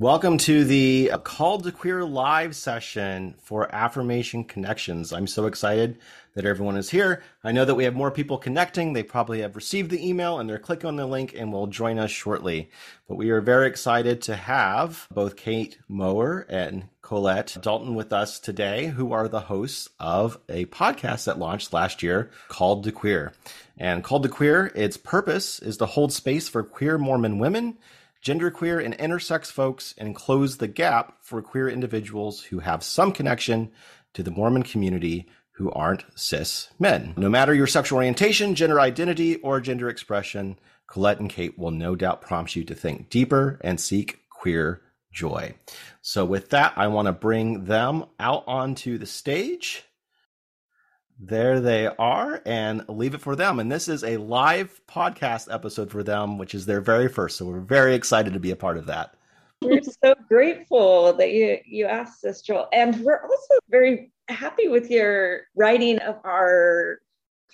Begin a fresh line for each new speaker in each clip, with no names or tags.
Welcome to the Called to Queer live session for Affirmation Connections. I'm so excited that everyone is here. I know that we have more people connecting. They probably have received the email and they're clicking on the link and will join us shortly. But we are very excited to have both Kate Mower and Colette Dalton with us today, who are the hosts of a podcast that launched last year called to Queer. And called to Queer, its purpose is to hold space for queer Mormon women genderqueer and intersex folks and close the gap for queer individuals who have some connection to the Mormon community who aren't cis men. No matter your sexual orientation, gender identity, or gender expression, Colette and Kate will no doubt prompt you to think deeper and seek queer joy. So, with that, I want to bring them out onto the stage there they are and leave it for them. And this is a live podcast episode for them, which is their very first. So we're very excited to be a part of that.
We're so grateful that you you asked this, Joel. And we're also very happy with your writing of our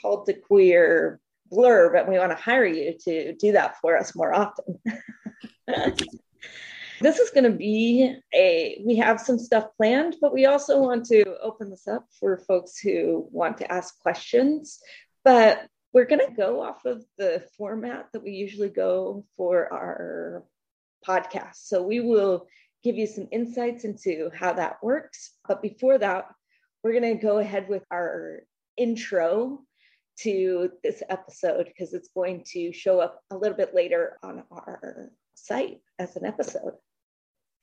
called to queer blurb, and we want to hire you to do that for us more often. this is going to be a we have some stuff planned but we also want to open this up for folks who want to ask questions. But we're going to go off of the format that we usually go for our podcast. So we will give you some insights into how that works. But before that we're going to go ahead with our intro to this episode because it's going to show up a little bit later on our site as an episode.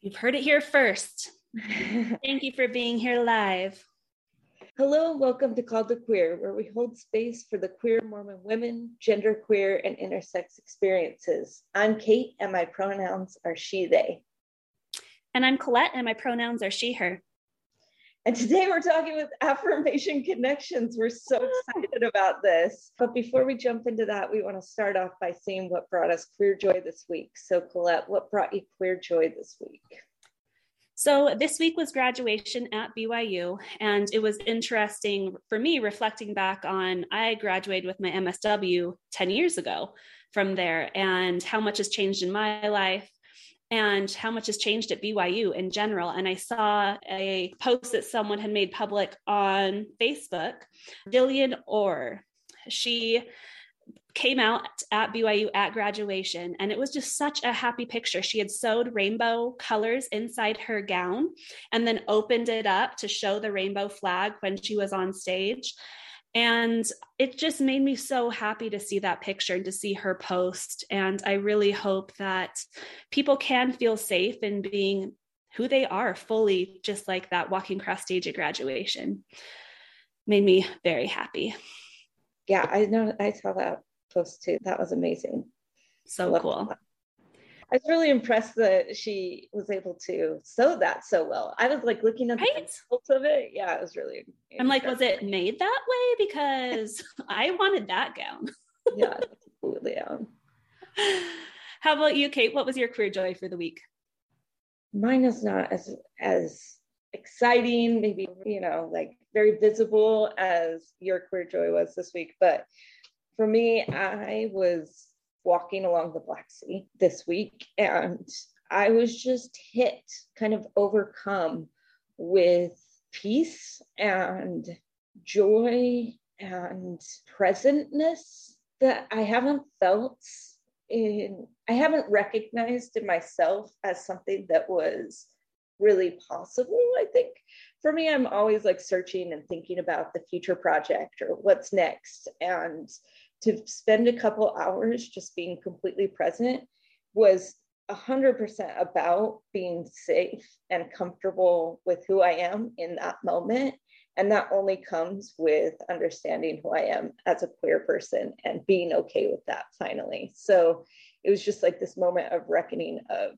You've heard it here first. Thank you for being here live.
Hello, and welcome to Called to Queer, where we hold space for the queer Mormon women, genderqueer, and intersex experiences. I'm Kate, and my pronouns are she, they.
And I'm Colette, and my pronouns are she, her.
And today we're talking with Affirmation Connections. We're so excited about this. But before we jump into that, we want to start off by seeing what brought us queer joy this week. So, Colette, what brought you queer joy this week?
So, this week was graduation at BYU, and it was interesting for me reflecting back on I graduated with my MSW 10 years ago from there and how much has changed in my life and how much has changed at BYU in general. And I saw a post that someone had made public on Facebook. Jillian Orr, she came out at BYU at graduation, and it was just such a happy picture. She had sewed rainbow colors inside her gown and then opened it up to show the rainbow flag when she was on stage. And it just made me so happy to see that picture and to see her post. And I really hope that people can feel safe in being who they are fully, just like that walking across stage at graduation. Made me very happy.
Yeah, I know. I saw that post too. That was amazing.
So cool. That.
I was really impressed that she was able to sew that so well. I was like looking at the results of it. Yeah, it was really.
I'm like, was it made that way? Because I wanted that gown.
yeah, absolutely. Yeah.
How about you, Kate? What was your queer joy for the week?
Mine is not as as exciting, maybe you know, like very visible as your queer joy was this week. But for me, I was walking along the Black Sea this week, and I was just hit, kind of overcome with peace and joy and presentness that I haven't felt in, I haven't recognized in myself as something that was really possible. I think for me, I'm always like searching and thinking about the future project or what's next. And to spend a couple hours just being completely present was 100% about being safe and comfortable with who I am in that moment. And that only comes with understanding who I am as a queer person and being okay with that finally. So it was just like this moment of reckoning of,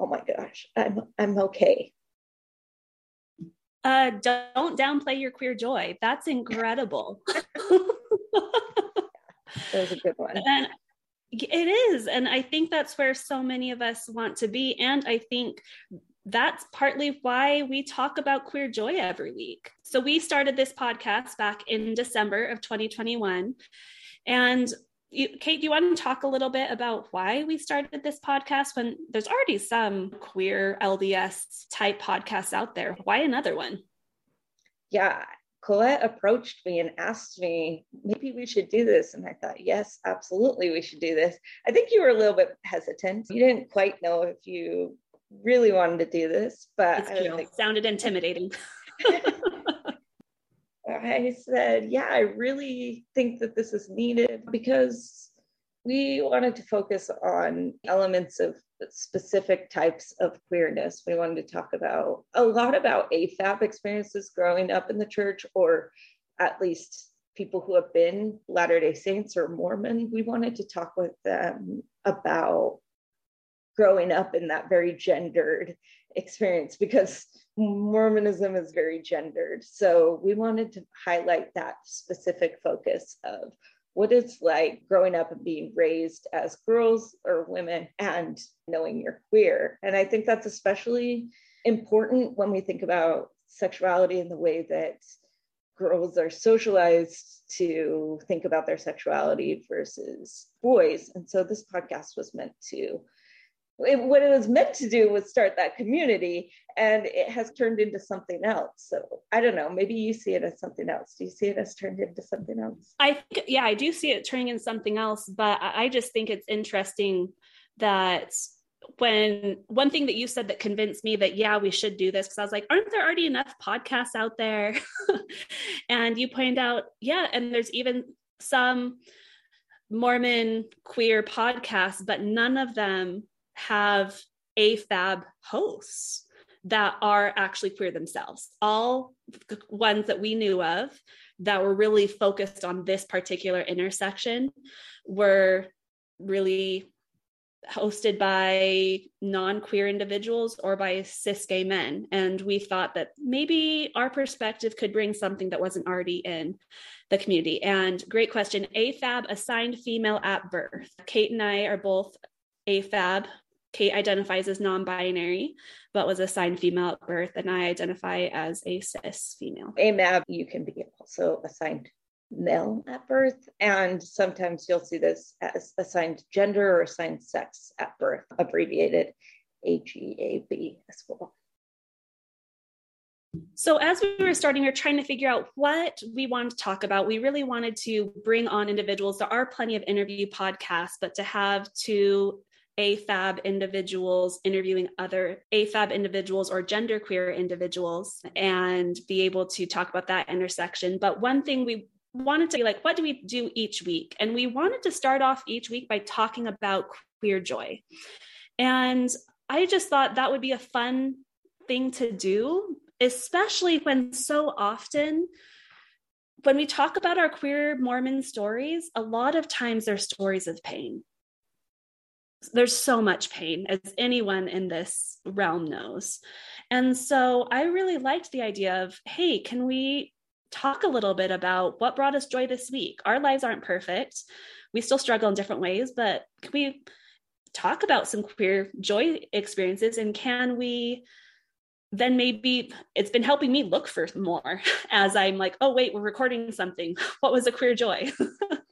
oh my gosh, I'm I'm okay.
Uh, don't downplay your queer joy. That's incredible.
That was a good one.
And it is. And I think that's where so many of us want to be. And I think that's partly why we talk about queer joy every week. So we started this podcast back in December of 2021. And You, Kate, do you want to talk a little bit about why we started this podcast when there's already some queer LDS type podcasts out there? Why another one?
Yeah, Colette approached me and asked me, maybe we should do this. And I thought, yes, absolutely, we should do this. I think you were a little bit hesitant. You didn't quite know if you really wanted to do this, but
I like, sounded intimidating.
I said, yeah, I really think that this is needed because we wanted to focus on elements of specific types of queerness. We wanted to talk about a lot about AFAB experiences growing up in the church, or at least people who have been Latter day Saints or Mormon. We wanted to talk with them about growing up in that very gendered experience because Mormonism is very gendered. So we wanted to highlight that specific focus of what it's like growing up and being raised as girls or women and knowing you're queer. And I think that's especially important when we think about sexuality and the way that girls are socialized to think about their sexuality versus boys. And so this podcast was meant to it, what it was meant to do was start that community and it has turned into something else. So i don't know maybe you see it as something else. Do you see it as turned into something else?
I think yeah i do see it turning into something else but i just think it's interesting that when one thing that you said that convinced me that yeah we should do this because i was like aren't there already enough podcasts out there? And you pointed out yeah and there's even some mormon queer podcasts but none of them have AFAB hosts that are actually queer themselves. All ones that we knew of that were really focused on this particular intersection were really hosted by non-queer individuals or by cis gay men. And we thought that maybe our perspective could bring something that wasn't already in the community. And great question. Afab assigned female at birth. Kate and i are both afab Kate identifies as non binary, but was assigned female at birth, and I identify as a cis female.
AMAB, you can be also assigned male at birth, and sometimes you'll see this as assigned gender or assigned sex at birth, abbreviated AGAB as well.
So, as we were starting, we were trying to figure out what we wanted to talk about. We really wanted to bring on individuals. There are plenty of interview podcasts, but to have two AFAB individuals interviewing other AFAB individuals or genderqueer individuals and be able to talk about that intersection. But one thing we wanted to be like, what do we do each week? And we wanted to start off each week by talking about queer joy. And I just thought that would be a fun thing to do, especially when so often when we talk about our queer Mormon stories, a lot of times they're stories of pain there's so much pain as anyone in this realm knows. And so i really liked the idea of hey can we talk a little bit about what brought us joy this week? Our lives aren't perfect. We still struggle in different ways but can we talk about some queer joy experiences? And can we then maybe it's been helping me look for more as i'm like oh wait we're recording something. What was a queer joy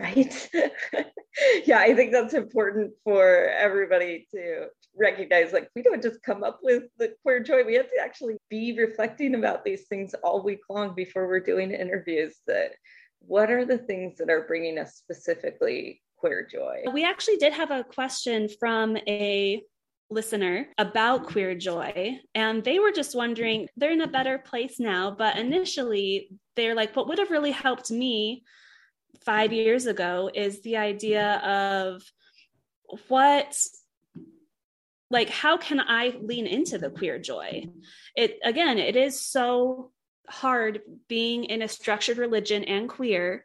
right yeah, I think that's important for everybody to recognize. Like, we don't just come up with the queer joy, we have to actually be reflecting about these things all week long before we're doing interviews. That what are the things that are bringing us specifically queer joy?
We actually did have a question from a listener about queer joy and they were just wondering they're in a better place now but initially they're like what would have really helped me five years ago is the idea of what like how can i lean into the queer joy? It again it is so hard being in a structured religion and queer.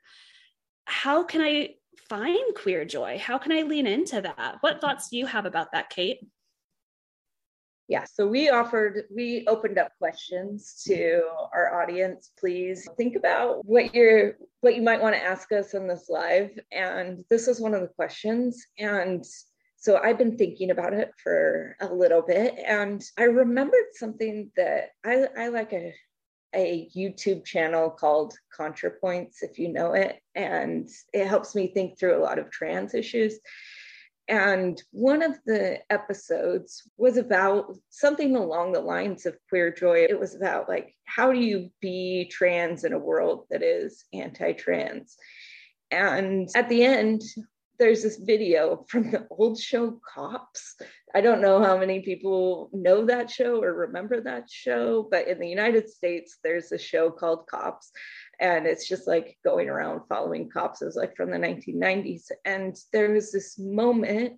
How can i find queer joy? How can i lean into that? What thoughts do you have about that kate
yeah, so we offered, we opened up questions to our audience. Please think about what you're, what you might want to ask us on this live. And this is one of the questions. And so I've been thinking about it for a little bit. And I remembered something that I, I like a a YouTube channel called ContraPoints, if you know it, and it helps me think through a lot of trans issues. And one of the episodes was about something along the lines of queer joy. It was about like, how do you be trans in a world that is anti trans? And at the end, there's this video from the old show Cops. I don't know how many people know that show or remember that show, but in the United States, there's a show called Cops. And it's just like going around following cops. It was like from the 1990s. And there was this moment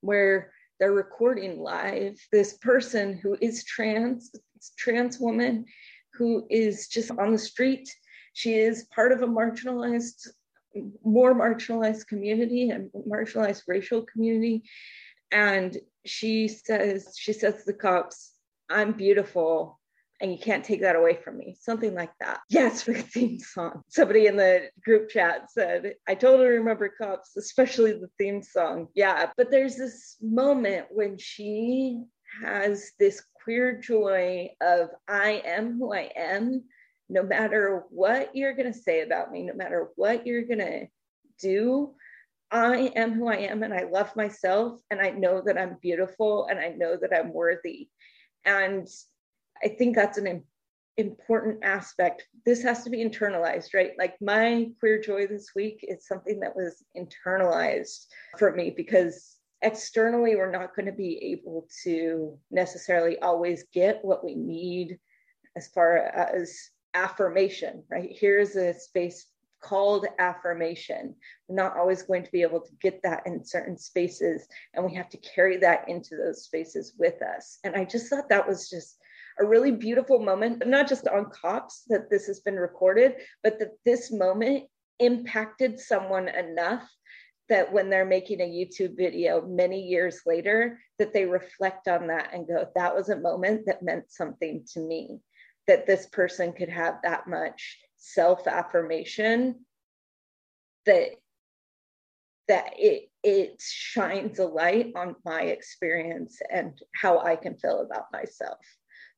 where they're recording live this person who is trans, trans woman who is just on the street. She is part of a marginalized more marginalized community and marginalized racial community. And she says, she says to the cops, I'm beautiful and you can't take that away from me. Something like that. Yes, for the theme song. Somebody in the group chat said, I totally remember cops, especially the theme song. Yeah, but there's this moment when she has this queer joy of I am who I am no matter what you're going to say about me, no matter what you're going to do, I am who I am and I love myself and I know that I'm beautiful and I know that I'm worthy. And I think that's an important aspect. This has to be internalized, right? Like my queer joy this week is something that was internalized for me because externally we're not going to be able to necessarily always get what we need as far as affirmation, right? Here's a space called affirmation. We're not always going to be able to get that in certain spaces, and we have to carry that into those spaces with us. And I just thought that was just a really beautiful moment, not just on cops that this has been recorded, but that this moment impacted someone enough that when they're making a YouTube video many years later, that they reflect on that and go, that was a moment that meant something to me that this person could have that much self affirmation that that it it shines a light on my experience and how I can feel about myself.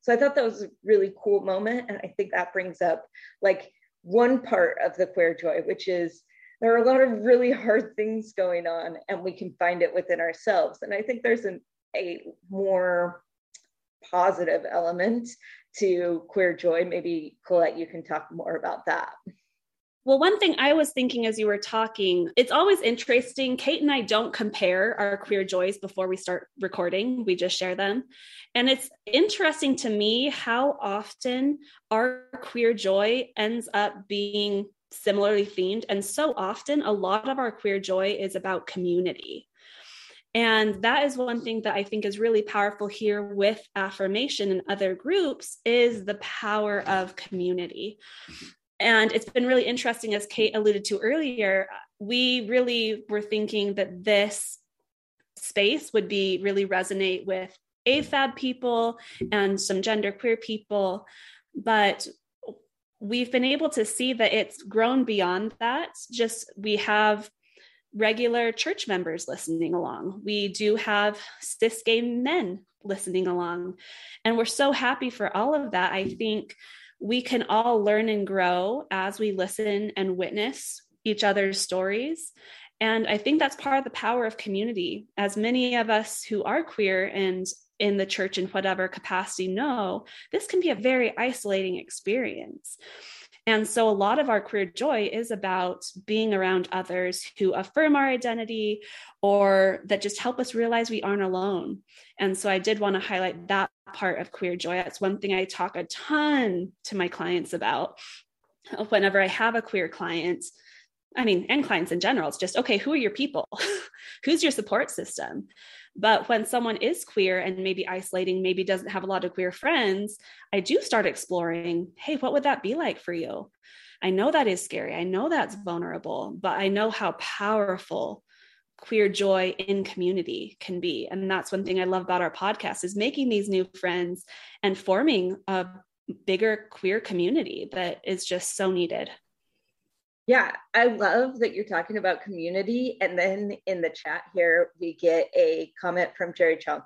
So I thought that was a really cool moment. And I think that brings up like one part of the queer joy, which is there are a lot of really hard things going on and we can find it within ourselves. And I think there's an, a more positive element to queer joy. Maybe Colette, you can talk more about that.
Well, one thing I was thinking as you were talking, it's always interesting. Kate and I don't compare our queer joys before we start recording, we just share them. And it's interesting to me how often our queer joy ends up being similarly themed. And so often, a lot of our queer joy is about community. And that is one thing that I think is really powerful here with affirmation and other groups is the power of community. And it's been really interesting, as Kate alluded to earlier, we really were thinking that this space would be really resonate with AFAB people and some genderqueer people. But we've been able to see that it's grown beyond that. Just we have regular church members listening along. We do have cis gay men listening along. And we're so happy for all of that. I think we can all learn and grow as we listen and witness each other's stories. And I think that's part of the power of community. As many of us who are queer and in the church in whatever capacity know, this can be a very isolating experience. And so a lot of our queer joy is about being around others who affirm our identity or that just help us realize we aren't alone. And so I did want to highlight that part of queer joy. That's one thing I talk a ton to my clients about. Whenever I have a queer client, I mean, and clients in general, it's just okay, who are your people? Who's your support system? But when someone is queer and maybe isolating, maybe doesn't have a lot of queer friends, I do start exploring hey, what would that be like for you? I know that is scary. I know that's vulnerable, but I know how powerful queer joy in community can be. And that's one thing I love about our podcast is making these new friends and forming a bigger queer community that is just so needed.
Yeah, I love that you're talking about community. And then in the chat here, we get a comment from Jerry Chung.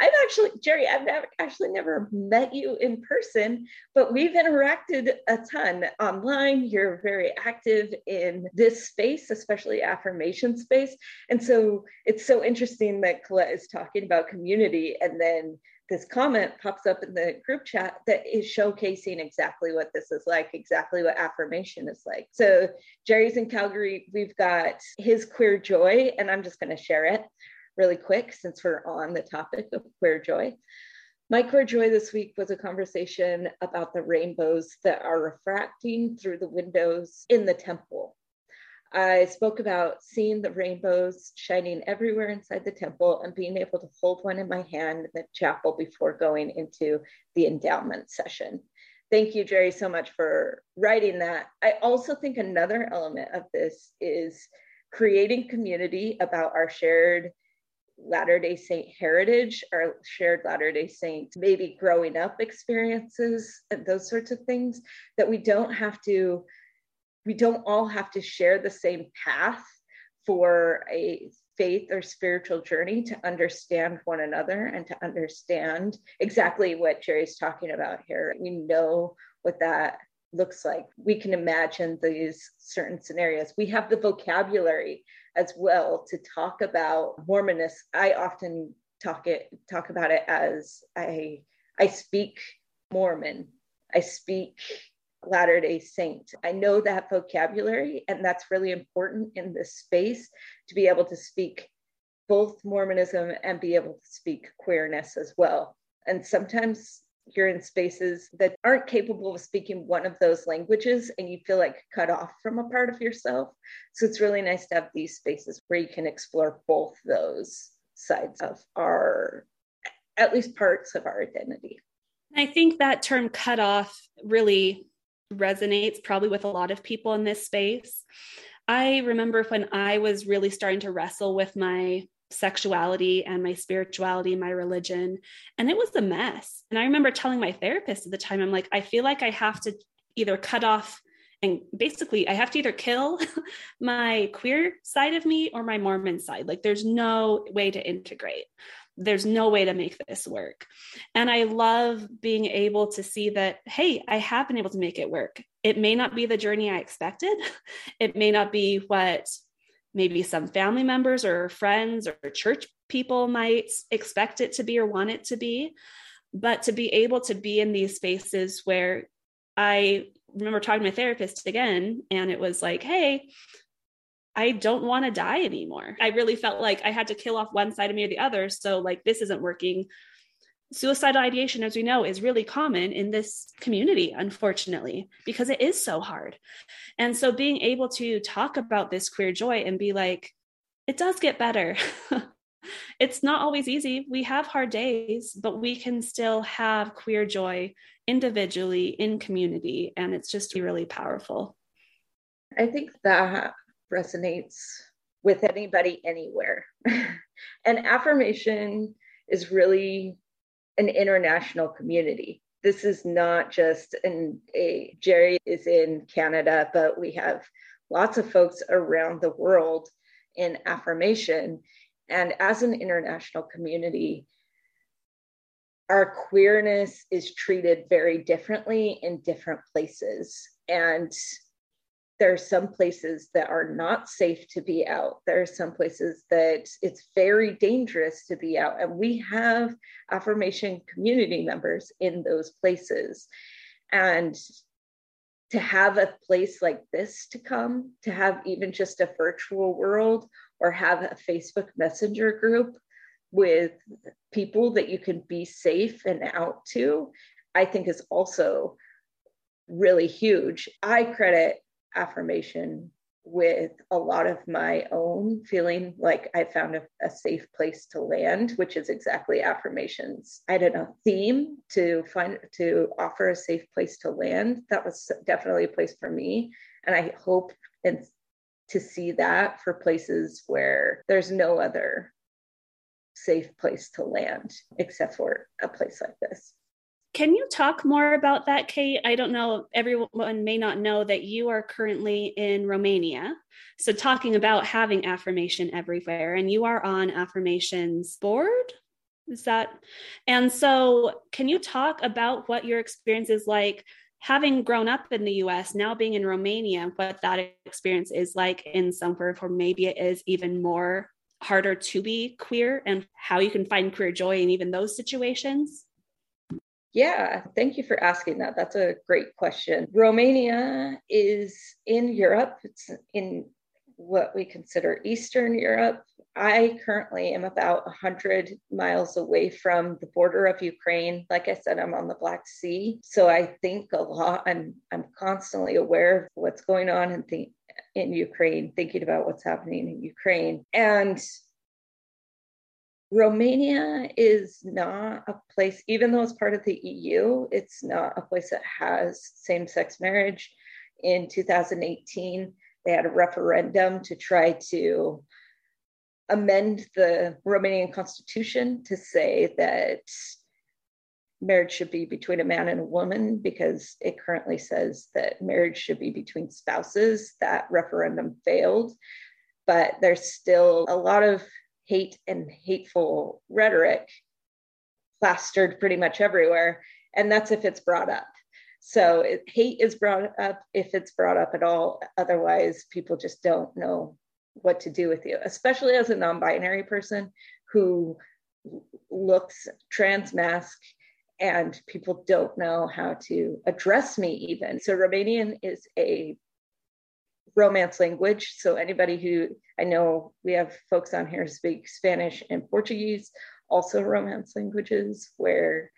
I've actually, Jerry, I've never, actually never met you in person, but we've interacted a ton online. You're very active in this space, especially affirmation space. And so it's so interesting that Colette is talking about community and then this comment pops up in the group chat that is showcasing exactly what this is like, exactly what affirmation is like. So, Jerry's in Calgary. We've got his queer joy, and I'm just going to share it really quick since we're on the topic of queer joy. My queer joy this week was a conversation about the rainbows that are refracting through the windows in the temple I spoke about seeing the rainbows shining everywhere inside the temple and being able to hold one in my hand in the chapel before going into the endowment session. Thank you, Jerry, so much for writing that. I also think another element of this is creating community about our shared Latter day Saint heritage, our shared Latter day Saint, maybe growing up experiences, and those sorts of things that we don't have to we don't all have to share the same path for a faith or spiritual journey to understand one another and to understand exactly what Jerry's talking about here. We know what that looks like. We can imagine these certain scenarios. We have the vocabulary as well to talk about Mormonism. I often talk it talk about it as I I speak Mormon. I speak Latter day Saint. I know that vocabulary, and that's really important in this space to be able to speak both Mormonism and be able to speak queerness as well. And sometimes you're in spaces that aren't capable of speaking one of those languages and you feel like cut off from a part of yourself. So it's really nice to have these spaces where you can explore both those sides of our, at least parts of our identity.
I think that term cut off really resonates probably with a lot of people in this space. I remember when I was really starting to wrestle with my sexuality and my spirituality my religion, and it was a mess. And I remember telling my therapist at the time, I'm like, I feel like I have to either cut off and basically I have to either kill my queer side of me or my Mormon side. Like there's no way to integrate there's no way to make this work. And I love being able to see that, hey, I have been able to make it work. It may not be the journey I expected, it may not be what maybe some family members or friends or church people might expect it to be or want it to be. But to be able to be in these spaces where I remember talking to my therapist again, and it was like, hey, I don't want to die anymore. I really felt like I had to kill off one side of me or the other. So, like, this isn't working. Suicidal ideation, as we know, is really common in this community, unfortunately, because it is so hard. And so, being able to talk about this queer joy and be like, it does get better. it's not always easy. We have hard days, but we can still have queer joy individually in community. And it's just really powerful.
I think that resonates with anybody anywhere. and affirmation is really an international community. This is not just an a Jerry is in Canada, but we have lots of folks around the world in affirmation. And as an international community, our queerness is treated very differently in different places. And there are some places that are not safe to be out. There are some places that it's very dangerous to be out. And we have affirmation community members in those places. And to have a place like this to come, to have even just a virtual world or have a Facebook Messenger group with people that you can be safe and out to, I think is also really huge. I credit affirmation with a lot of my own feeling like I found a, a, safe place to land, which is exactly affirmations. I had a theme to find to offer a safe place to land. That was definitely a place for me, and I hope and to see that for places where there's no other safe place to land except for a place like this.
Can you talk more about that, Kate? I don't know, everyone may not know that you are currently in Romania. So, talking about having affirmation everywhere, and you are on affirmations board. Is that? And so, can you talk about what your experience is like having grown up in the US, now being in Romania, what that experience is like in somewhere where maybe it is even more harder to be queer and how you can find queer joy in even those situations?
Yeah, thank you for asking that. That's a great question. Romania is in Europe, it's in what we consider Eastern Europe. I currently am about 100 miles away from the border of Ukraine. Like I said, I'm on the Black Sea. So I think a lot, I'm, I'm constantly aware of what's going on in, the, in Ukraine, thinking about what's happening in Ukraine. And Romania is not a place, even though it's part of the EU, it's not a place that has same sex marriage. In 2018, they had a referendum to try to amend the Romanian constitution to say that marriage should be between a man and a woman because it currently says that marriage should be between spouses. That referendum failed, but there's still a lot of hate and hateful rhetoric plastered pretty much everywhere. And that's if it's brought up. So it, hate is brought up if it's brought up at all. Otherwise, people just don't know what to do with you, especially as a non binary person who looks trans masc and people don't know how to address me even. So Romanian is a romance language. So anybody who I know we have folks on here who speak Spanish and Portuguese, also romance languages where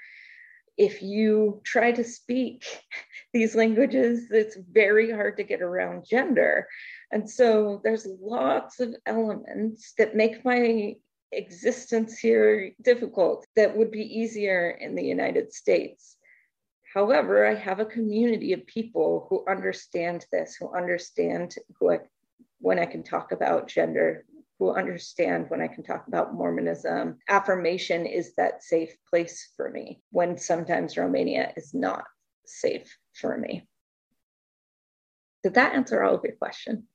if you try to speak these languages, it's very hard to get around gender. And so there's lots of elements that make my existence here difficult that would be easier in the United States. However, I have a community of people who understand this, who understand who I, when I can talk about gender, who understand when I can talk about Mormonism. Affirmation is that safe place for me when sometimes Romania is not safe for me. Did that answer all of your question?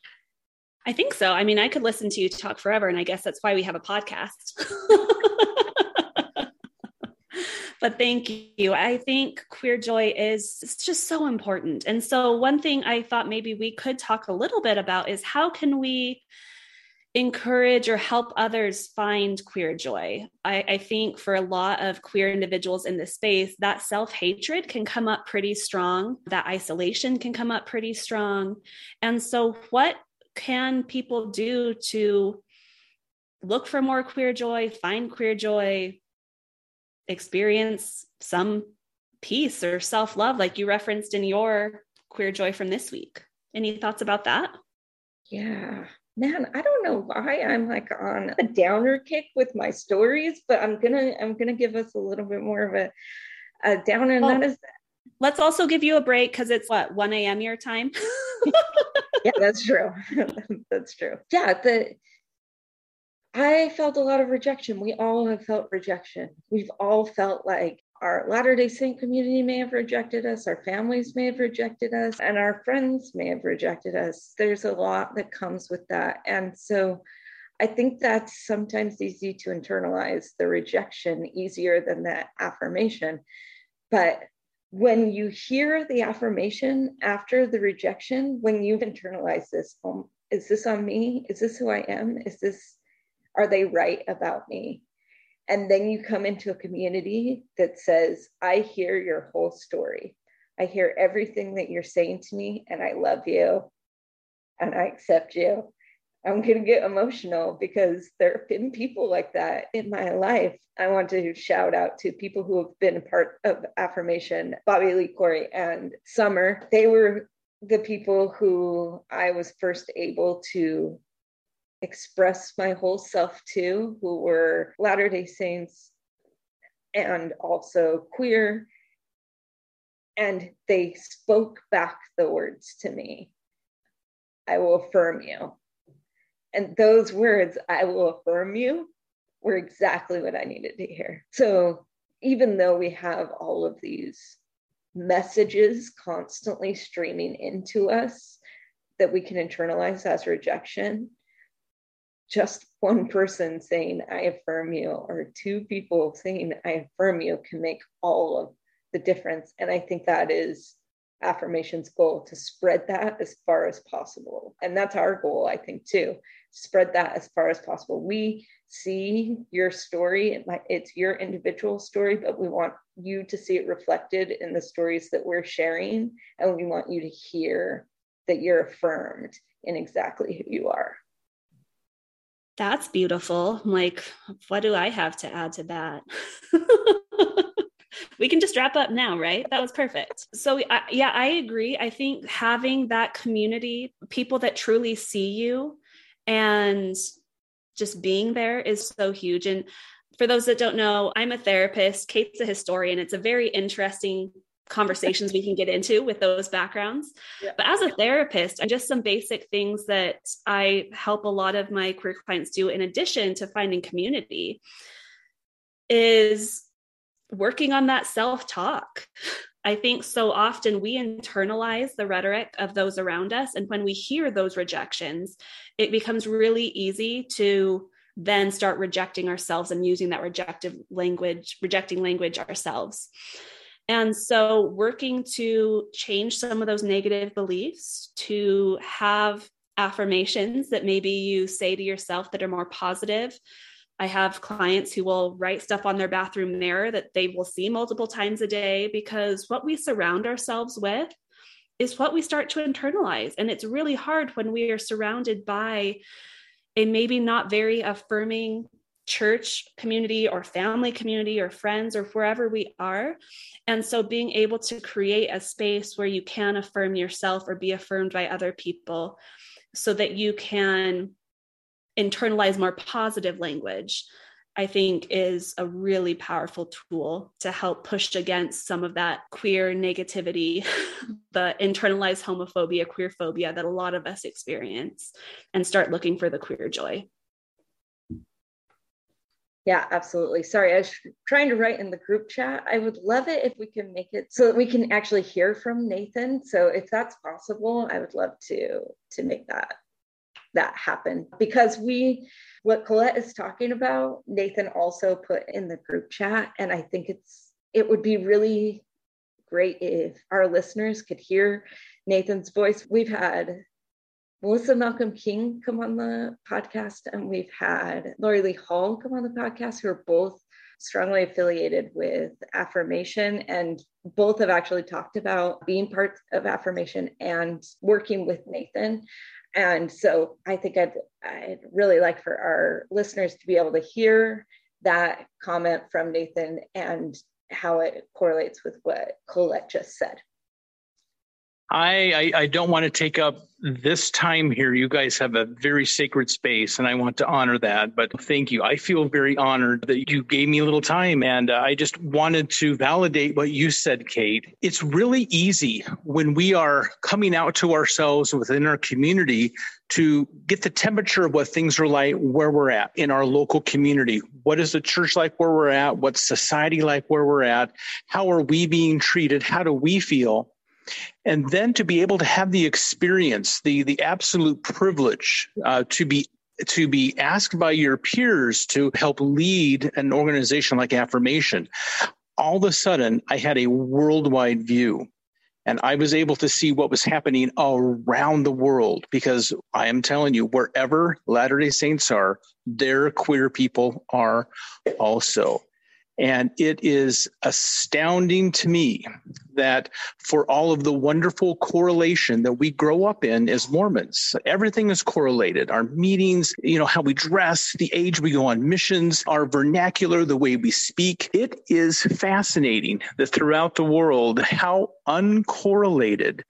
I think so. I mean, I could listen to you talk forever, and I guess that's why we have a podcast. but thank you. I think queer joy is it's just so important. And so, one thing I thought maybe we could talk a little bit about is how can we encourage or help others find queer joy. I, I, think for a lot of queer individuals in this space, that self hatred can come up pretty strong, that isolation can come up pretty strong. And so, what can people do to look for more queer joy, find queer joy, experience some peace or self love, like you referenced in your queer joy from this week? Any thoughts about that?
Yeah, man i don't know why i'm like on a downer kick with my stories but i'm gonna i'm gonna give us a little bit more of a, a downer well, that is
let's also give you a break because it's what 1 a.m your time
yeah that's true that's true yeah the i felt a lot of rejection we all have felt rejection we've all felt like our Latter day Saint community may have rejected us, our families may have rejected us, and our friends may have rejected us. There's a lot that comes with that. And so I think that's sometimes easy to internalize the rejection easier than the affirmation. But when you hear the affirmation after the rejection, when you've internalized this, um, is this on me? Is this who I am? Is this, are they right about me? And then you come into a community that says, I hear your whole story. I hear everything that you're saying to me, and I love you and I accept you. I'm going to get emotional because there have been people like that in my life. I want to shout out to people who have been a part of affirmation Bobby Lee Corey and Summer. They were the people who I was first able to express my whole self to, who were Latter day Saints and also queer. And they spoke back the words to me I will affirm you. And those words, I will affirm you, were exactly what I needed to hear. So even though we have all of these messages constantly streaming into us that we can internalize as rejection, just one person saying, I affirm you, or two people saying, I affirm you, can make all of the difference. And I think that is affirmation's goal to spread that as far as possible. And that's our goal, I think, too. Spread that as far as possible. We see your story, it's your individual story, but we want you to see it reflected in the stories that we're sharing. And we want you to hear that you're affirmed in exactly who you are.
That's beautiful. I'm like, what do I have to add to that? we can just wrap up now, right? That was perfect. So, I, yeah, I agree. I think having that community, people that truly see you and just being there is so huge. And for those that don't know, I'm a therapist, Kate's a historian. It's a very interesting conversations we can get into with those backgrounds. Yeah. But as a therapist, and just some basic things that I help a lot of my queer clients do in addition to finding community is working on that self talk. I think so often we internalize the rhetoric of those around us. And when we hear those rejections, it becomes really easy to then start rejecting ourselves and using that rejective language, rejecting language ourselves. And so, working to change some of those negative beliefs, to have affirmations that maybe you say to yourself that are more positive, I have clients who will write stuff on their bathroom mirror that they will see multiple times a day because what we surround ourselves with is what we start to internalize. And it's really hard when we are surrounded by a maybe not very affirming church community or family community or friends or wherever we are. And so being able to create a space where you can affirm yourself or be affirmed by other people so that you can internalize more positive language I think is a really powerful tool to help push against some of that queer negativity, the internalized homophobia, queer phobia that a lot of us experience, and start looking for the queer joy.
Yeah, absolutely. Sorry, I was trying to write in the group chat. I would love it if we can make it so that we can actually hear from Nathan. So if that's possible, I would love to to make that that happen because we what colette is talking about nathan also put in the group chat and i think it's it would be really great if our listeners could hear nathan's voice we've had melissa malcolm king come on the podcast and we've had laurie lee hall come on the podcast who are both strongly affiliated with affirmation and both have actually talked about being part of affirmation and working with nathan and so I think I'd, I'd really like for our listeners to be able to hear that comment from Nathan and how it correlates with what Colette just said.
I, I, I don't want to take up this time here. You guys have a very sacred space, and I want to honor that. But thank you. I feel very honored that you gave me a little time, and uh, I just wanted to validate what you said, Kate. It's really easy when we are coming out to ourselves within our community to get the temperature of what things are like where we're at in our local community. What is the church like where we're at? What's society like where we're at? How are we being treated? How do we feel? And then to be able to have the experience the the absolute privilege uh, to be to be asked by your peers to help lead an organization like affirmation all of a sudden i had a worldwide view. And i was able to see what was happening around the world because i am telling you wherever latter day saints are there queer people are also and it is astounding to me that for all of the wonderful correlation that we grow up in as Mormons, everything is correlated. Our meetings, you know, how we dress, the age we go on missions, our vernacular, the way we speak. It is fascinating that throughout the world, how uncorrelated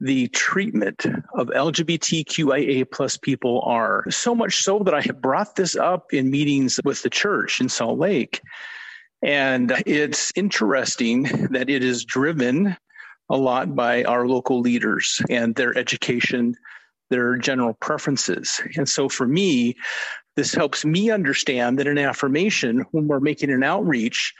the treatment of LGBTQIA plus people are. So much so that I have brought this up in meetings with the church in Salt Lake. And it's interesting that it is driven a lot by our local leaders and their education, their general preferences. And so for me, this helps me understand that an affirmation, when we're making an outreach,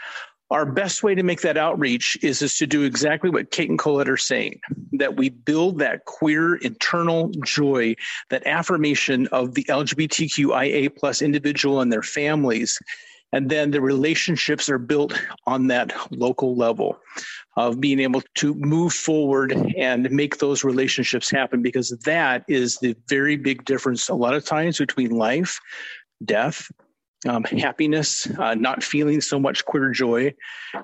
our best way to make that outreach is, is to do exactly what Kate and Colette are saying that we build that queer internal joy, that affirmation of the LGBTQIA plus individual and their families. And then the relationships are built on that local level of being able to move forward and make those relationships happen because that is the very big difference a lot of times between life, death, um, happiness, uh, not feeling so much queer joy.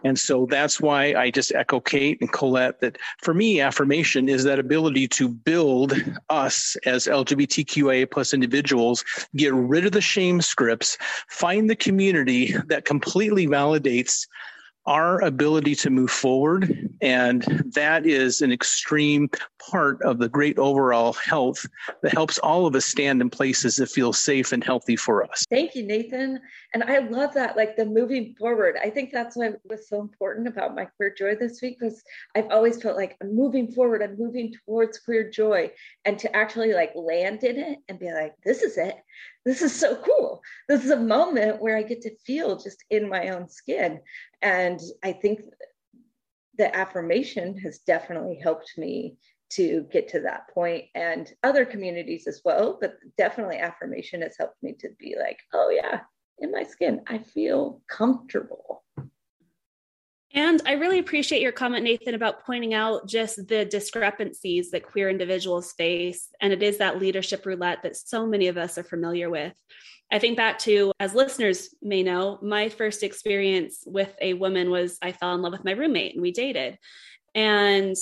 And so that's why I just echo Kate and Colette that for me, affirmation is that ability to build us as LGBTQIA plus individuals, get rid of the shame scripts, find the community that completely validates our ability to move forward. And that is an extreme part of the great overall health that helps all of us stand in places that feel safe and healthy for us.
Thank you, Nathan. And I love that, like the moving forward. I think that's what was so important about my queer joy this week was I've always felt like I'm moving forward, I'm moving towards queer joy. And to actually like land in it and be like, this is it. This is so cool. This is a moment where I get to feel just in my own skin. And I think the affirmation has definitely helped me to get to that point and other communities as well but definitely affirmation has helped me to be like oh yeah in my skin i feel comfortable
and I really appreciate your comment, Nathan, about pointing out just the discrepancies that queer individuals face. And it is that leadership roulette that so many of us are familiar with. I think back to, as listeners may know, my first experience with a woman was I fell in love with my roommate and we dated. And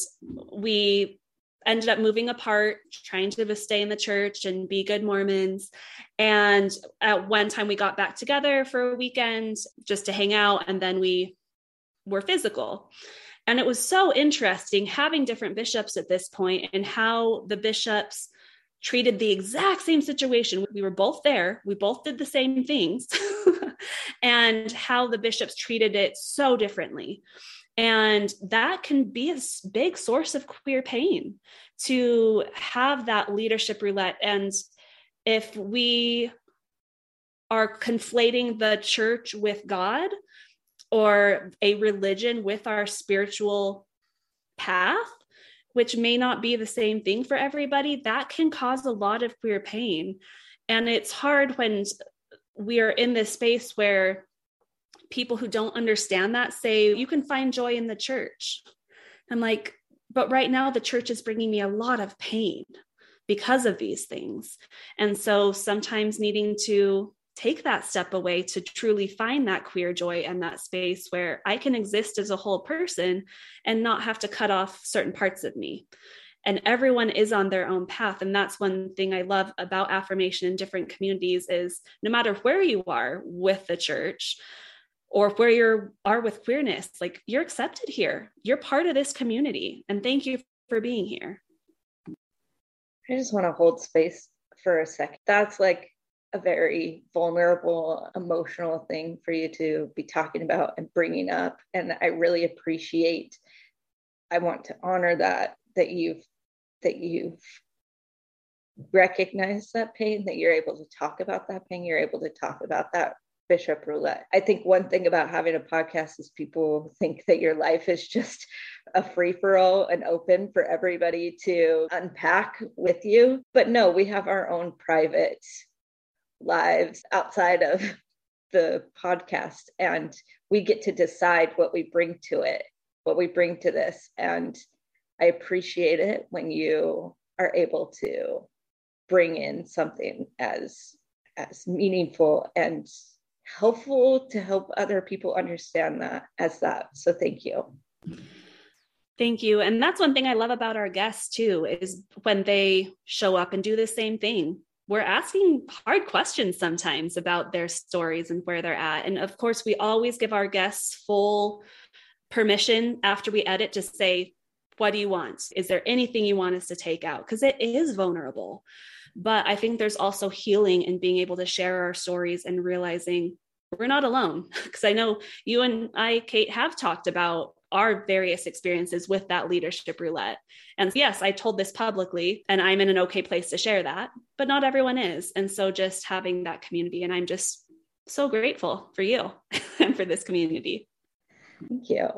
we ended up moving apart, trying to stay in the church and be good Mormons. And at one time, we got back together for a weekend just to hang out. And then we were physical. And it was so interesting having different bishops at this point and how the bishops treated the exact same situation. We were both there, we both did the same things, and how the bishops treated it so differently. And that can be a big source of queer pain to have that leadership roulette. And if we are conflating the church with God, or a religion with our spiritual path, which may not be the same thing for everybody, that can cause a lot of queer pain. And it's hard when we are in this space where people who don't understand that say, you can find joy in the church. I'm like, but right now the church is bringing me a lot of pain because of these things. And so sometimes needing to take that step away to truly find that queer joy and that space where I can exist as a whole person and not have to cut off certain parts of me. And everyone is on their own path. And that's one thing I love about affirmation in different communities is no matter where you are with the church or where you are with queerness, like you're accepted here. You're part of this community. And thank you for being here.
I just want to hold space for a second. That's like a very vulnerable emotional thing for you to be talking about and bringing up. And i really appreciate i want to honor that that you've that you've recognized that pain that you're able to talk about that pain you're able to talk about that bishop roulette. I think one thing about having a podcast is people think that your life is just a free for all and open for everybody to unpack with you. But no we have our own private lives outside of the podcast and we get to decide what we bring to it what we bring to this. And i appreciate it when you are able to bring in something as as meaningful and helpful to help other people understand that as that. So thank you.
Thank you. And that's one thing I love about our guests too is when they show up and do the same thing we're asking hard questions sometimes about their stories and where they're at. And of course, we always give our guests full permission after we edit to say, What do you want? Is there anything you want us to take out? Because it is vulnerable. But I think there's also healing in being able to share our stories and realizing we're not alone. Because I know you and I, Kate, have talked about our various experiences with that leadership roulette. And yes, I told this publicly and I'm in an okay place to share that, but not everyone is. And so just having that community, and I'm just so grateful for you and for this community.
Thank you.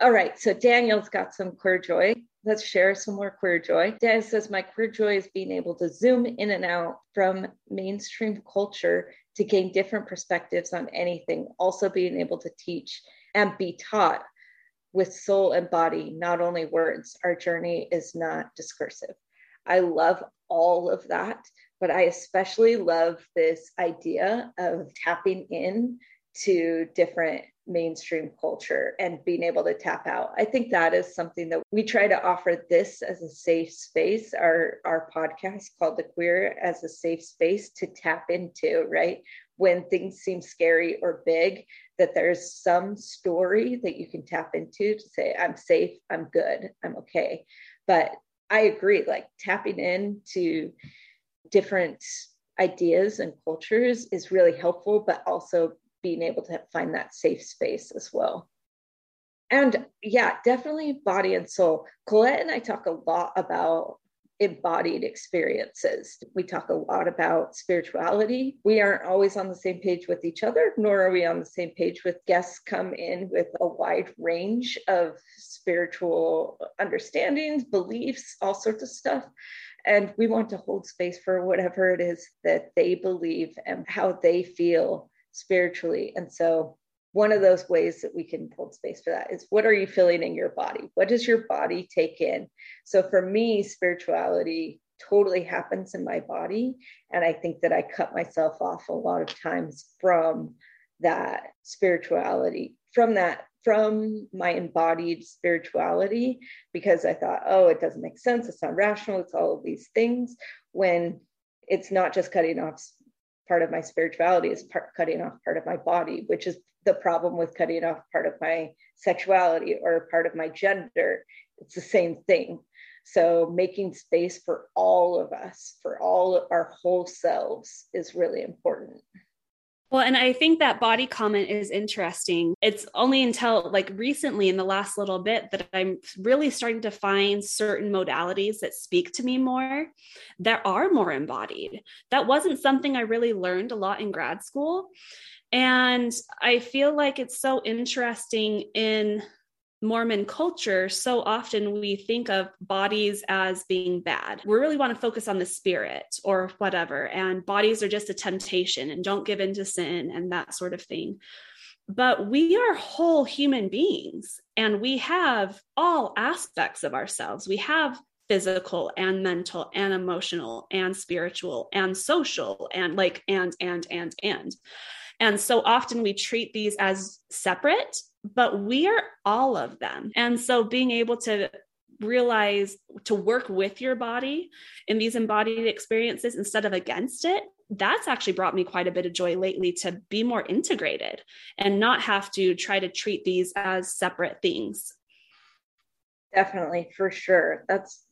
All right. So Daniel's got some queer joy. Let's share some more queer joy. Daniel says, My queer joy is being able to zoom in and out from mainstream culture to gain different perspectives on anything, also being able to teach and be taught with soul and body, not only words. Our journey is not discursive. I love all of that, but I especially love this idea of tapping in to different mainstream culture and being able to tap out. I think that is something that we try to offer this as a safe space, our, our podcast Called to Queer as a safe space to tap into, right? When things seem scary or big, that there's some story that you can tap into to say, I'm safe, I'm good, I'm okay. But I agree, like tapping into different ideas and cultures is really helpful, but also being able to find that safe space as well. And yeah, definitely body and soul. Colette and I talk a lot about embodied experiences. We talk a lot about spirituality. We aren't always on the same page with each other, nor are we on the same page with guests come in with a wide range of spiritual understandings, beliefs, all sorts of stuff. And we want to hold space for whatever it is that they believe and how they feel spiritually. And so, one of those ways that we can hold space for that is what are you feeling in your body? What does your body take in? So, for me, spirituality totally happens in my body. And I think that I cut myself off a lot of times from that spirituality, from that from my embodied spirituality because I thought, oh, it doesn't make sense. It's not rational. It's all of these things when it's not just cutting off part of my spirituality is part, cutting off part of my body, which is the problem with cutting off part of my sexuality or part of my gender. It's the same thing. So making space for all of us, for all our whole selves is really important.
Well, and I think that body comment is interesting. It's only until like recently in the last little bit that I'm really starting to find certain modalities that speak to me more that are more embodied. That wasn't something I really learned a lot in grad school. And I feel like it's so interesting in Mormon culture, so often we think of bodies as being bad. We really want to focus on the spirit or whatever, and bodies are just a temptation and don't give in to sin and that sort of thing. But we are whole human beings and we have all aspects of ourselves. We have physical and mental and emotional and spiritual and social and like, and, and, and, and. And so often we treat these as separate but we are all of them. And so being able to realize to work with your body in these embodied experiences instead of against it that's actually brought me quite a bit of joy lately to be more integrated and not have to try to treat these as separate things
definitely for sure that's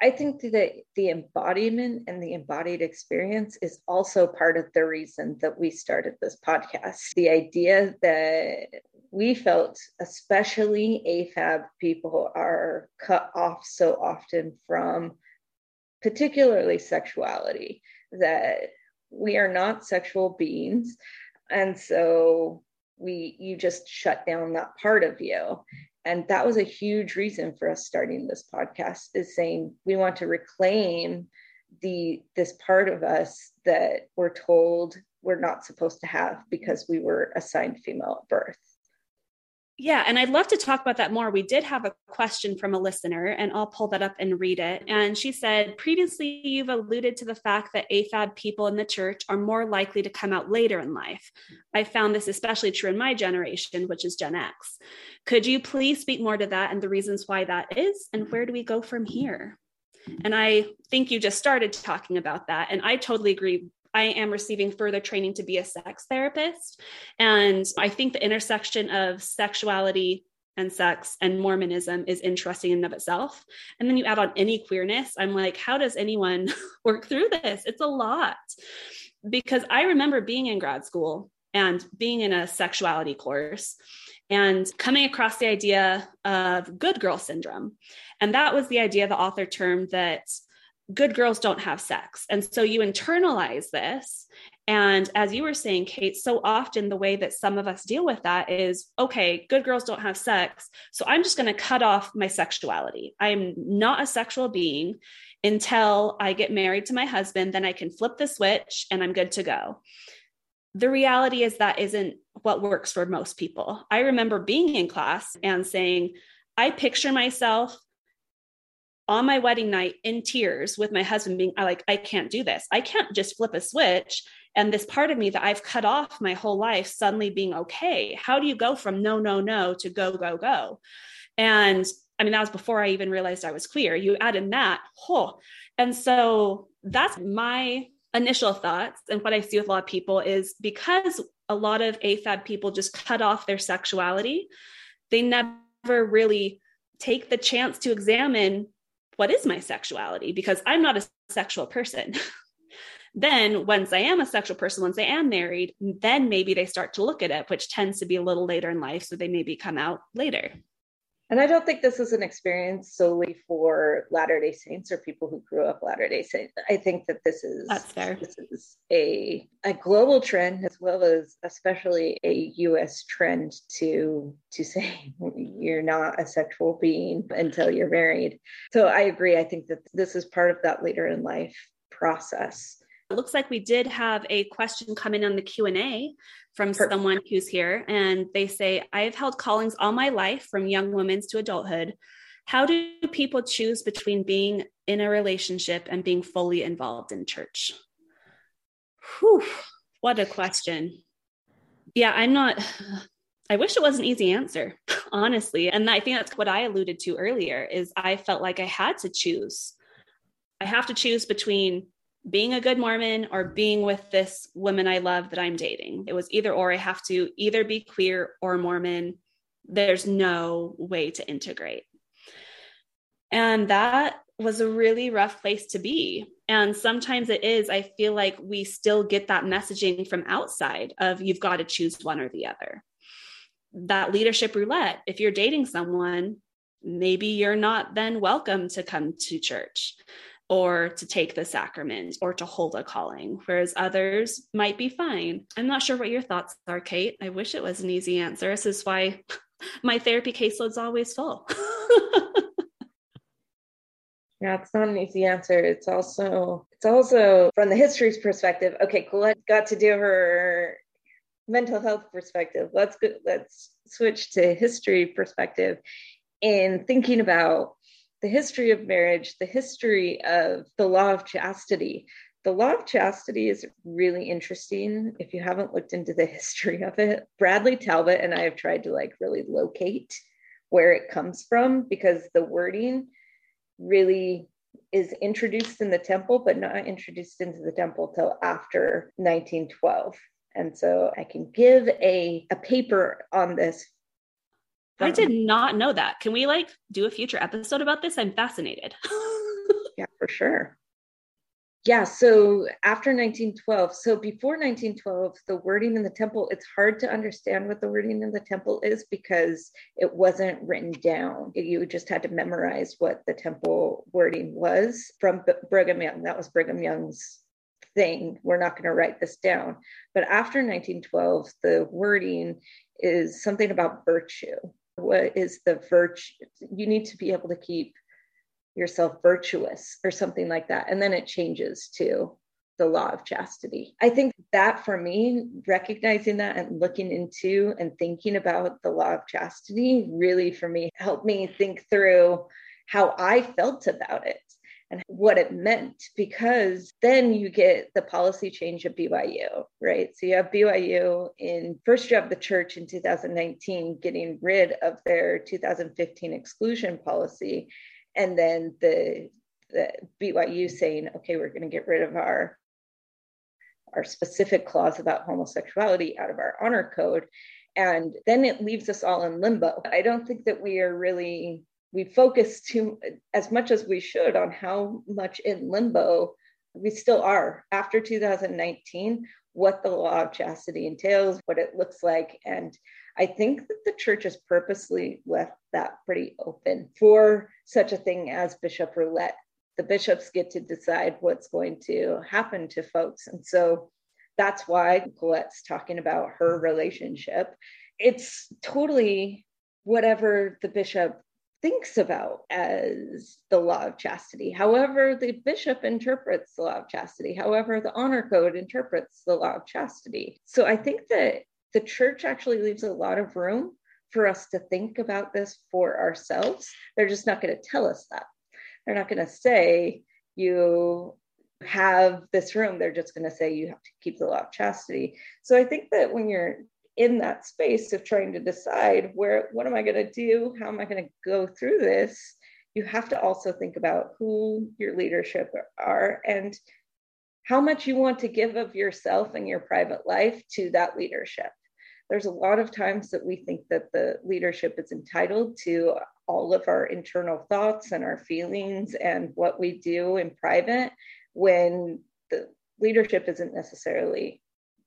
I think that the embodiment and the embodied experience is also part of the reason that we started this podcast. The idea that we felt, especially AFAB people, are cut off so often from particularly sexuality, that we are not sexual beings. And so we you just shut down that part of you and that was a huge reason for us starting this podcast is saying we want to reclaim the this part of us that we're told we're not supposed to have because we were assigned female at birth
yeah, and I'd love to talk about that more. We did have a question from a listener, and I'll pull that up and read it. And she said, Previously, you've alluded to the fact that AFAB people in the church are more likely to come out later in life. I found this especially true in my generation, which is Gen X. Could you please speak more to that and the reasons why that is, and where do we go from here? And I think you just started talking about that. And I totally agree I am receiving further training to be a sex therapist. And I think the intersection of sexuality and sex and Mormonism is interesting in and of itself. And then you add on any queerness. I'm like, how does anyone work through this? It's a lot. Because I remember being in grad school and being in a sexuality course and coming across the idea of good girl syndrome. And that was the idea the author termed that good girls don't have sex. And so you internalize this. And as you were saying, Kate, so often the way that some of us deal with that is okay, good girls don't have sex. So I'm just going to cut off my sexuality. I'm not a sexual being until I get married to my husband. Then I can flip the switch and I'm good to go. The reality is that isn't what works for most people. I remember being in class and saying, I picture myself on my wedding night in tears with my husband being like i can't do this. I can't just flip a switch and this part of me that i've cut off my whole life suddenly being okay. How do you go from no no no to go go go? And i mean that was before i even realized i was queer. You add in that oh and so that's my initial thoughts. And what i see with a lot of people is because a lot of afab people just cut off their sexuality they never really take the chance to examine what is my sexuality because I'm not a sexual person. then once I am a sexual person, once I am married, then maybe they start to look at it, which tends to be a little later in life. So they maybe come out later.
And I don't think this is an experience solely for Latter Day Saints or people who grew up Latter Day Saints. I think that this is
that's fair.
This is a a global trend as well as especially a U.S. trend to to say you're not a sexual being until you're married. So I agree. I think that this is part of that later in life process.
It looks like we did have a question come in on the Q&A from Perfect. someone who's here and they say, I've held callings all my life from young women's to adulthood. How do people choose between being in a relationship and being fully involved in church? Whew, what a question. Yeah, I'm not I wish it was an easy answer, honestly. And I think that's what I alluded to earlier is I felt like I had to choose. I have to choose between being a good Mormon or being with this woman I love that I'm dating. It was either or. I have to either be queer or Mormon. There's no way to integrate. And that was a really rough place to be. And sometimes it is, I feel like we still get that messaging from outside of you've got to choose one or the other. That leadership roulette, if you're dating someone, maybe you're not then welcome to come to church or to take the sacrament or to hold a calling, whereas others might be fine. I'm not sure what your thoughts are, Kate. I wish it was an easy answer. This is why my therapy caseload's always full.
yeah, it's not an easy answer. It's also it's also from the history's perspective. Okay, Colette got to do her mental health perspective. Let's go, let's switch to history perspective in thinking about the history of marriage, the history of the law of chastity. The law of chastity is really interesting if you haven't looked into the history of it. Bradley Talbot and I have tried to like really locate where it comes from because the wording really is introduced in the temple, but not introduced into the temple till after 1912. And so I can give a, a paper on this
I did not know that. Can we like do a future episode about this? I'm fascinated.
yeah, for sure. Yeah, so after 1912, so before 1912, the wording in the temple, it's hard to understand what the wording in the temple is because it wasn't written down. You just had to memorize what the temple wording was from Brigham Young. That was Brigham Young's thing. We're not going to write this down. But after 1912, the wording is something about virtue what is the virtue you need to be able to keep yourself virtuous or something like that. And then it changes to the law of chastity. I think that for me recognizing that and looking into and thinking about the law of chastity really for me helped me think through how i felt about it and what it meant because then you get the policy change at BYU, right? So you have BYU in first you have the church in 2019 getting rid of their 2015 exclusion policy and then the the BYU saying, okay, we're going to get rid of our our specific clause about homosexuality out of our honor code. And then it leaves us all in limbo. I don't think that we are really we focus too as much as we should on how much in limbo we still are after 2019 what the law of chastity entails what it looks like and i think that the church has purposely left that pretty open for such a thing as bishop roulette the bishops get to decide what's going to happen to folks. And so that's why Colette's talking about her relationship. It's totally whatever the bishop thinks about as the law of chastity, however, the bishop interprets the law of chastity, however, the honor code interprets the law of chastity. So I think that the church actually leaves a lot of room for us to think about this for ourselves. They're just not going to tell us that. They're not going to say, you have this room. They're just going to say, you have to keep the law of chastity. So I think that when you're in that space of trying to decide where, what am I going to do? How am I going to go through this? You have to also think about who your leadership are and how much you want to give of yourself and your private life to that leadership there's a lot of times that we think that the leadership is entitled to all of our internal thoughts and our feelings and what we do in private when the leadership isn't necessarily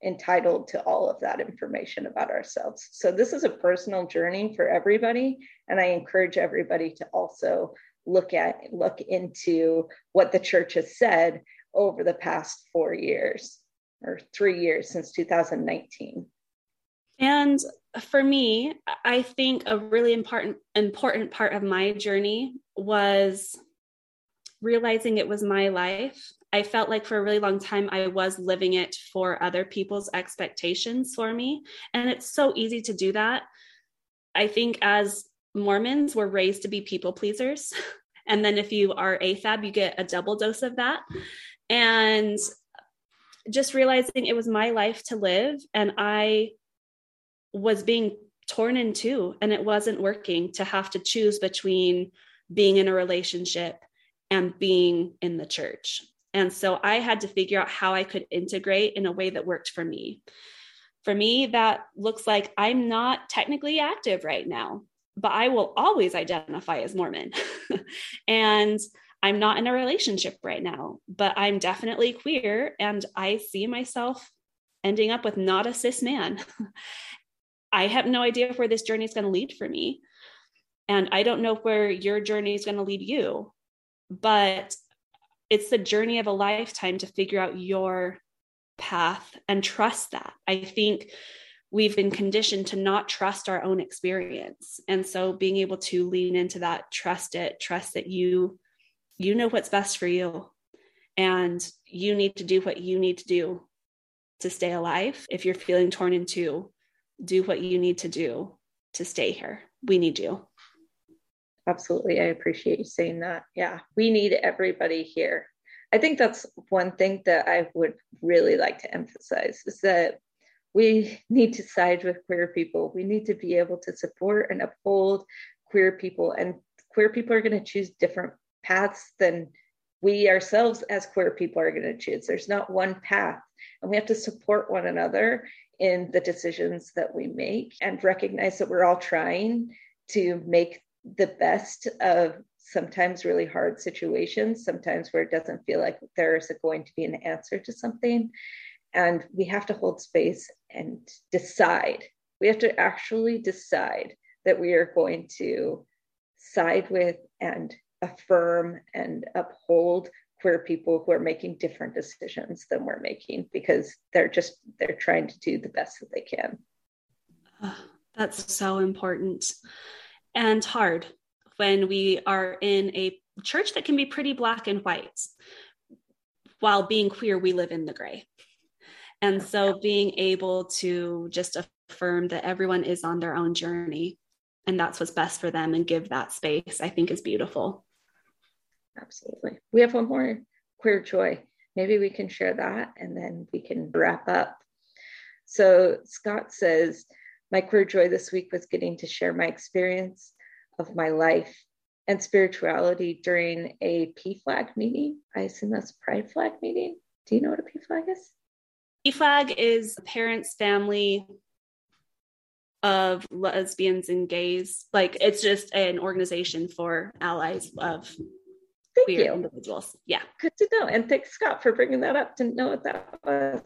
entitled to all of that information about ourselves. So this is a personal journey for everybody and I encourage everybody to also look at look into what the church has said over the past 4 years or 3 years since 2019.
And for me, I think a really important important part of my journey was realizing it was my life. I felt like for a really long time I was living it for other people's expectations for me, and it's so easy to do that. I think as Mormons, we're raised to be people pleasers. And then if you are AFAB, you get a double dose of that. And just realizing it was my life to live and I was being torn in two and it wasn't working to have to choose between being in a relationship and being in the church. And so I had to figure out how I could integrate in a way that worked for me. For me, that looks like I'm not technically active right now, but I will always identify as Mormon. and I'm not in a relationship right now, but I'm definitely queer and I see myself ending up with not a cis man. I have no idea where this journey is going to lead for me. And I don't know where your journey is going to lead you. But it's the journey of a lifetime to figure out your path and trust that. I think we've been conditioned to not trust our own experience. And so being able to lean into that, trust it, trust that you you know what's best for you and you need to do what you need to do to stay alive. If you're feeling torn in two, do what you need to do to stay here. We need you.
Absolutely. I appreciate you saying that. Yeah, we need everybody here. I think that's one thing that I would really like to emphasize is that we need to side with queer people. We need to be able to support and uphold queer people, and queer people are going to choose different paths than we ourselves as queer people are going to choose. There's not one path, and we have to support one another in the decisions that we make and recognize that we're all trying to make the best of sometimes really hard situations, sometimes where it doesn't feel like there's going to be an answer to something. And we have to hold space and decide. We have to actually decide that we are going to side with and affirm and uphold queer people who are making different decisions than we're making because they're just they're trying to do the best that they can
oh, that's so important and hard when we are in a church that can be pretty black and white while being queer we live in the gray and so being able to just affirm that everyone is on their own journey and that's what's best for them and give that space i think is beautiful
Absolutely. We have one more queer joy. Maybe we can share that and then we can wrap up. So Scott says, My queer joy this week was getting to share my experience of my life and spirituality during a PFLAG meeting. I assume that's Pride Flag meeting. Do you know what a PFLAG is?
PFLAG is parents, family of lesbians and gays. Like it's just an organization for allies of
Thank you.
individuals. Yeah.
Good to know. And thanks, Scott, for bringing that up. Didn't know what that was.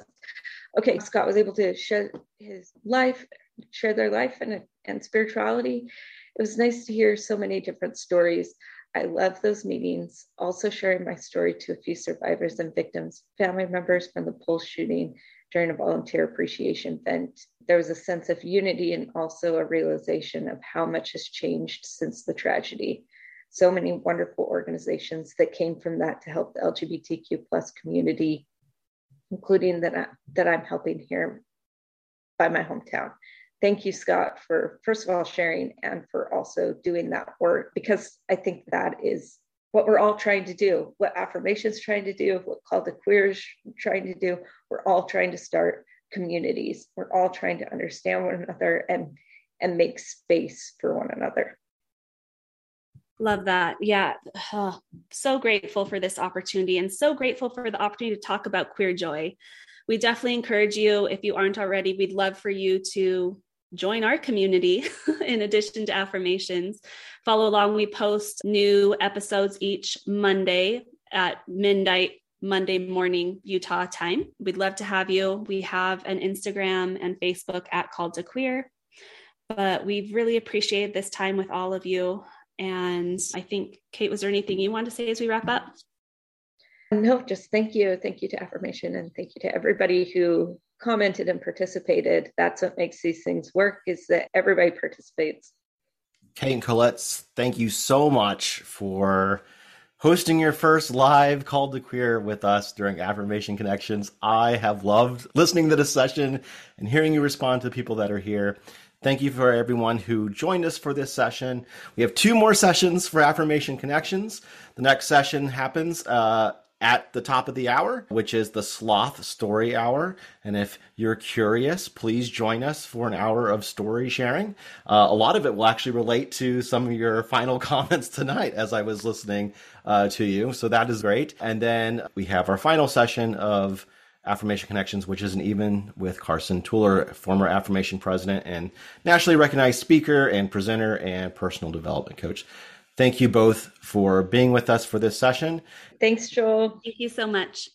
Okay, Scott was able to share his life, share their life and, and spirituality. It was nice to hear so many different stories I love those meetings. Also, sharing my story to a few survivors and victims, family members from the Pulse shooting during a volunteer appreciation event. There was a sense of unity and also a realization of how much has changed since the tragedy. So many wonderful organizations that came from that to help the LGBTQ plus community, including that, I, that I'm helping here by my hometown thank you, Scott, for first of all sharing and for also doing that work because I think that is what we're all trying to do, what affirmations trying to do, what Called to Queer is trying to do. We're all trying to start communities. We're all trying to understand one another and and make space for one another.
Love that. Yeah. Oh, so grateful for this opportunity and so grateful for the opportunity to talk about queer joy. We definitely encourage you, if you aren't already, we'd love for you to join our community in addition to affirmations. Follow along. We post new episodes each Monday at midnight Monday morning Utah time. We'd love to have you. We have an Instagram and Facebook at Called to Queer. But we've really appreciated this time with all of you. And I think, Kate, was there anything you want to say as we wrap up?
No, just thank you. Thank you to Affirmation and thank you to everybody who commented and participated. That's what makes these things work is that everybody participates.
Kate and Colette, thank you so much for hosting your first live Called to Queer with us during affirmation connections i have loved listening to this session and hearing you respond to the people that are here thank you for everyone who joined us for this session we have two more sessions for affirmation connections the next session happens uh, at the top of the hour, which is the Sloth Story Hour. And if you're curious, please join us for an hour of story sharing. Uh, a lot of it will actually relate to some of your final comments tonight as I was listening uh, to you. So that is great. And then we have our final session of Affirmation Connections, which is an even with Carson Tueller, former Affirmation president and nationally recognized speaker and presenter and personal development coach. Thank you both for being with us for this session.
Thanks, Joel.
Thank you so much.